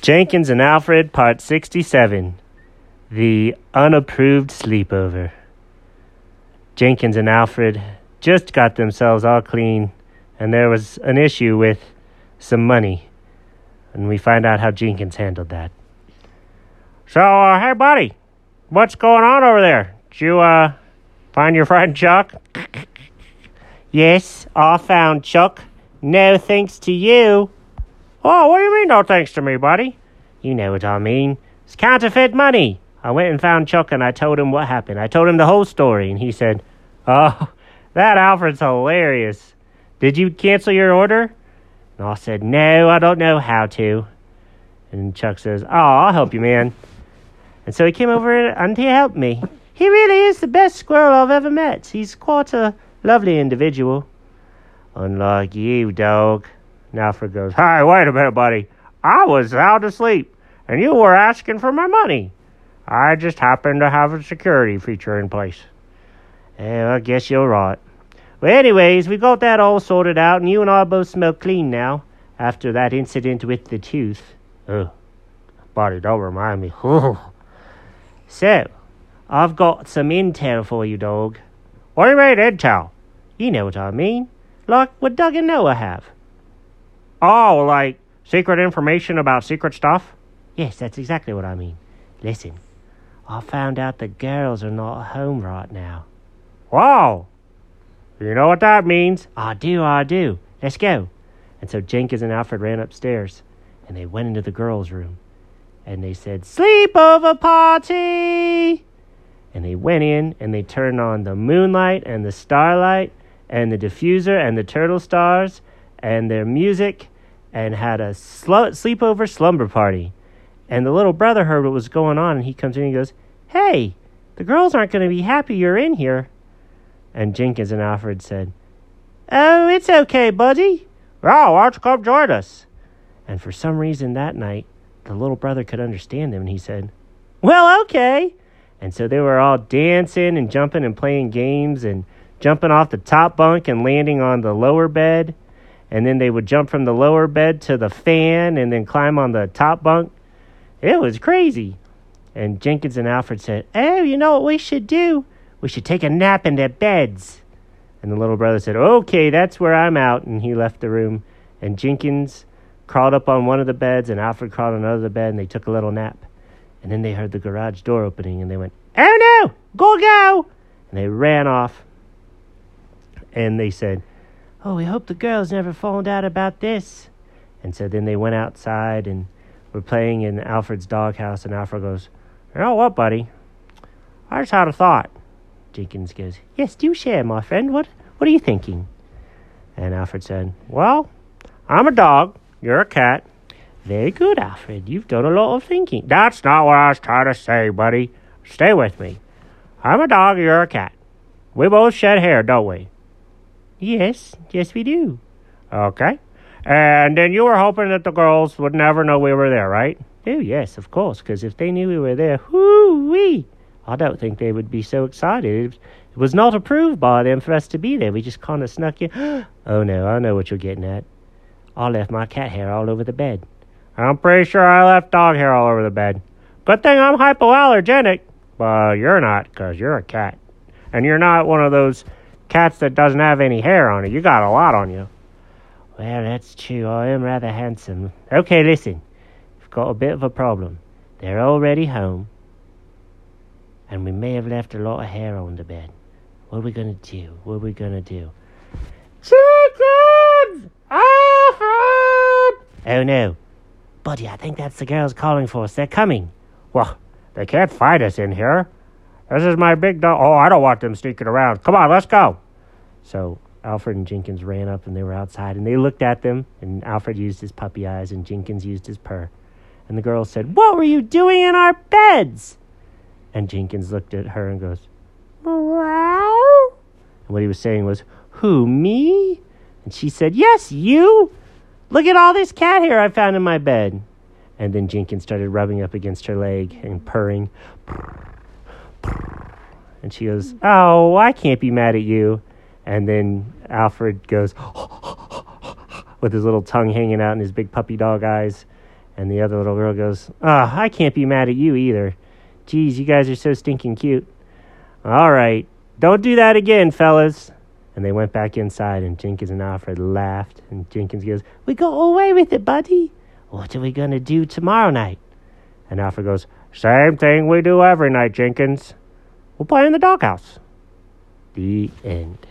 Jenkins and Alfred, Part 67 The Unapproved Sleepover. Jenkins and Alfred just got themselves all clean, and there was an issue with some money. And we find out how Jenkins handled that. So, uh, hey, buddy, what's going on over there? Did you, uh, find your friend Chuck? yes, I found Chuck. No thanks to you. Oh, what do you mean, no thanks to me, buddy? You know what I mean. It's counterfeit money. I went and found Chuck and I told him what happened. I told him the whole story, and he said, Oh, that Alfred's hilarious. Did you cancel your order? And I said, No, I don't know how to. And Chuck says, Oh, I'll help you, man. And so he came over and he helped me. He really is the best squirrel I've ever met. He's quite a lovely individual. Unlike you, dog. Alfred goes, Hey, wait a minute, buddy. I was sound asleep, and you were asking for my money. I just happened to have a security feature in place. Yeah, I guess you're right. Well, anyways, we got that all sorted out, and you and I both smell clean now after that incident with the tooth. Oh, buddy, don't remind me. so, I've got some intel for you, dog. What do you mean, intel? You know what I mean. Like what Doug and Noah have. Oh, like secret information about secret stuff? Yes, that's exactly what I mean. Listen, I found out the girls are not home right now. Wow! You know what that means? I do, I do. Let's go. And so Jenkins and Alfred ran upstairs and they went into the girls' room and they said, Sleepover party! And they went in and they turned on the moonlight and the starlight and the diffuser and the turtle stars and their music and had a sl- sleepover slumber party. And the little brother heard what was going on and he comes in and he goes, Hey, the girls aren't going to be happy you're in here. And Jenkins and Alfred said, Oh, it's okay, buddy. Oh, why don't you come join us? And for some reason that night, the little brother could understand them and he said, Well, okay. And so they were all dancing and jumping and playing games and jumping off the top bunk and landing on the lower bed. And then they would jump from the lower bed to the fan and then climb on the top bunk. It was crazy. And Jenkins and Alfred said, Oh, you know what we should do? We should take a nap in their beds. And the little brother said, Okay, that's where I'm out. And he left the room. And Jenkins crawled up on one of the beds, and Alfred crawled on another bed, and they took a little nap. And then they heard the garage door opening, and they went, Oh no, go, go! And they ran off. And they said, Oh, we hope the girls never found out about this. And so then they went outside and were playing in Alfred's doghouse, and Alfred goes, You know what, buddy? I just had a thought. Jenkins goes, Yes, do share, my friend. What what are you thinking? And Alfred said, Well, I'm a dog, you're a cat. Very good, Alfred. You've done a lot of thinking. That's not what I was trying to say, buddy. Stay with me. I'm a dog, you're a cat. We both shed hair, don't we? Yes, yes, we do. Okay. And then you were hoping that the girls would never know we were there, right? Oh, yes, of course, because if they knew we were there, whoo wee, I don't think they would be so excited. It was not approved by them for us to be there. We just kind of snuck in. oh, no, I know what you're getting at. I left my cat hair all over the bed. I'm pretty sure I left dog hair all over the bed. Good thing I'm hypoallergenic. But you're not, because you're a cat. And you're not one of those cats that doesn't have any hair on it. You got a lot on you. Well, that's true. I am rather handsome. Okay, listen. We've got a bit of a problem. They're already home. And we may have left a lot of hair on the bed. What are we going to do? What are we going to do? Jenkins! Alfred! Oh, no. Buddy, I think that's the girls calling for us. They're coming. Well, they can't find us in here. This is my big dog. Oh, I don't want them sneaking around. Come on, let's go. So Alfred and Jenkins ran up and they were outside and they looked at them and Alfred used his puppy eyes and Jenkins used his purr. And the girl said, What were you doing in our beds? And Jenkins looked at her and goes, Wow. And what he was saying was, Who, me? And she said, Yes, you. Look at all this cat hair I found in my bed. And then Jenkins started rubbing up against her leg and purring. And she goes, Oh, I can't be mad at you. And then Alfred goes, with his little tongue hanging out and his big puppy dog eyes. And the other little girl goes, Ah, I can't be mad at you either. Geez, you guys are so stinking cute. All right, don't do that again, fellas. And they went back inside, and Jenkins and Alfred laughed. And Jenkins goes, We got away with it, buddy. What are we going to do tomorrow night? And Alfred goes, Same thing we do every night, Jenkins. We'll play in the doghouse. The end.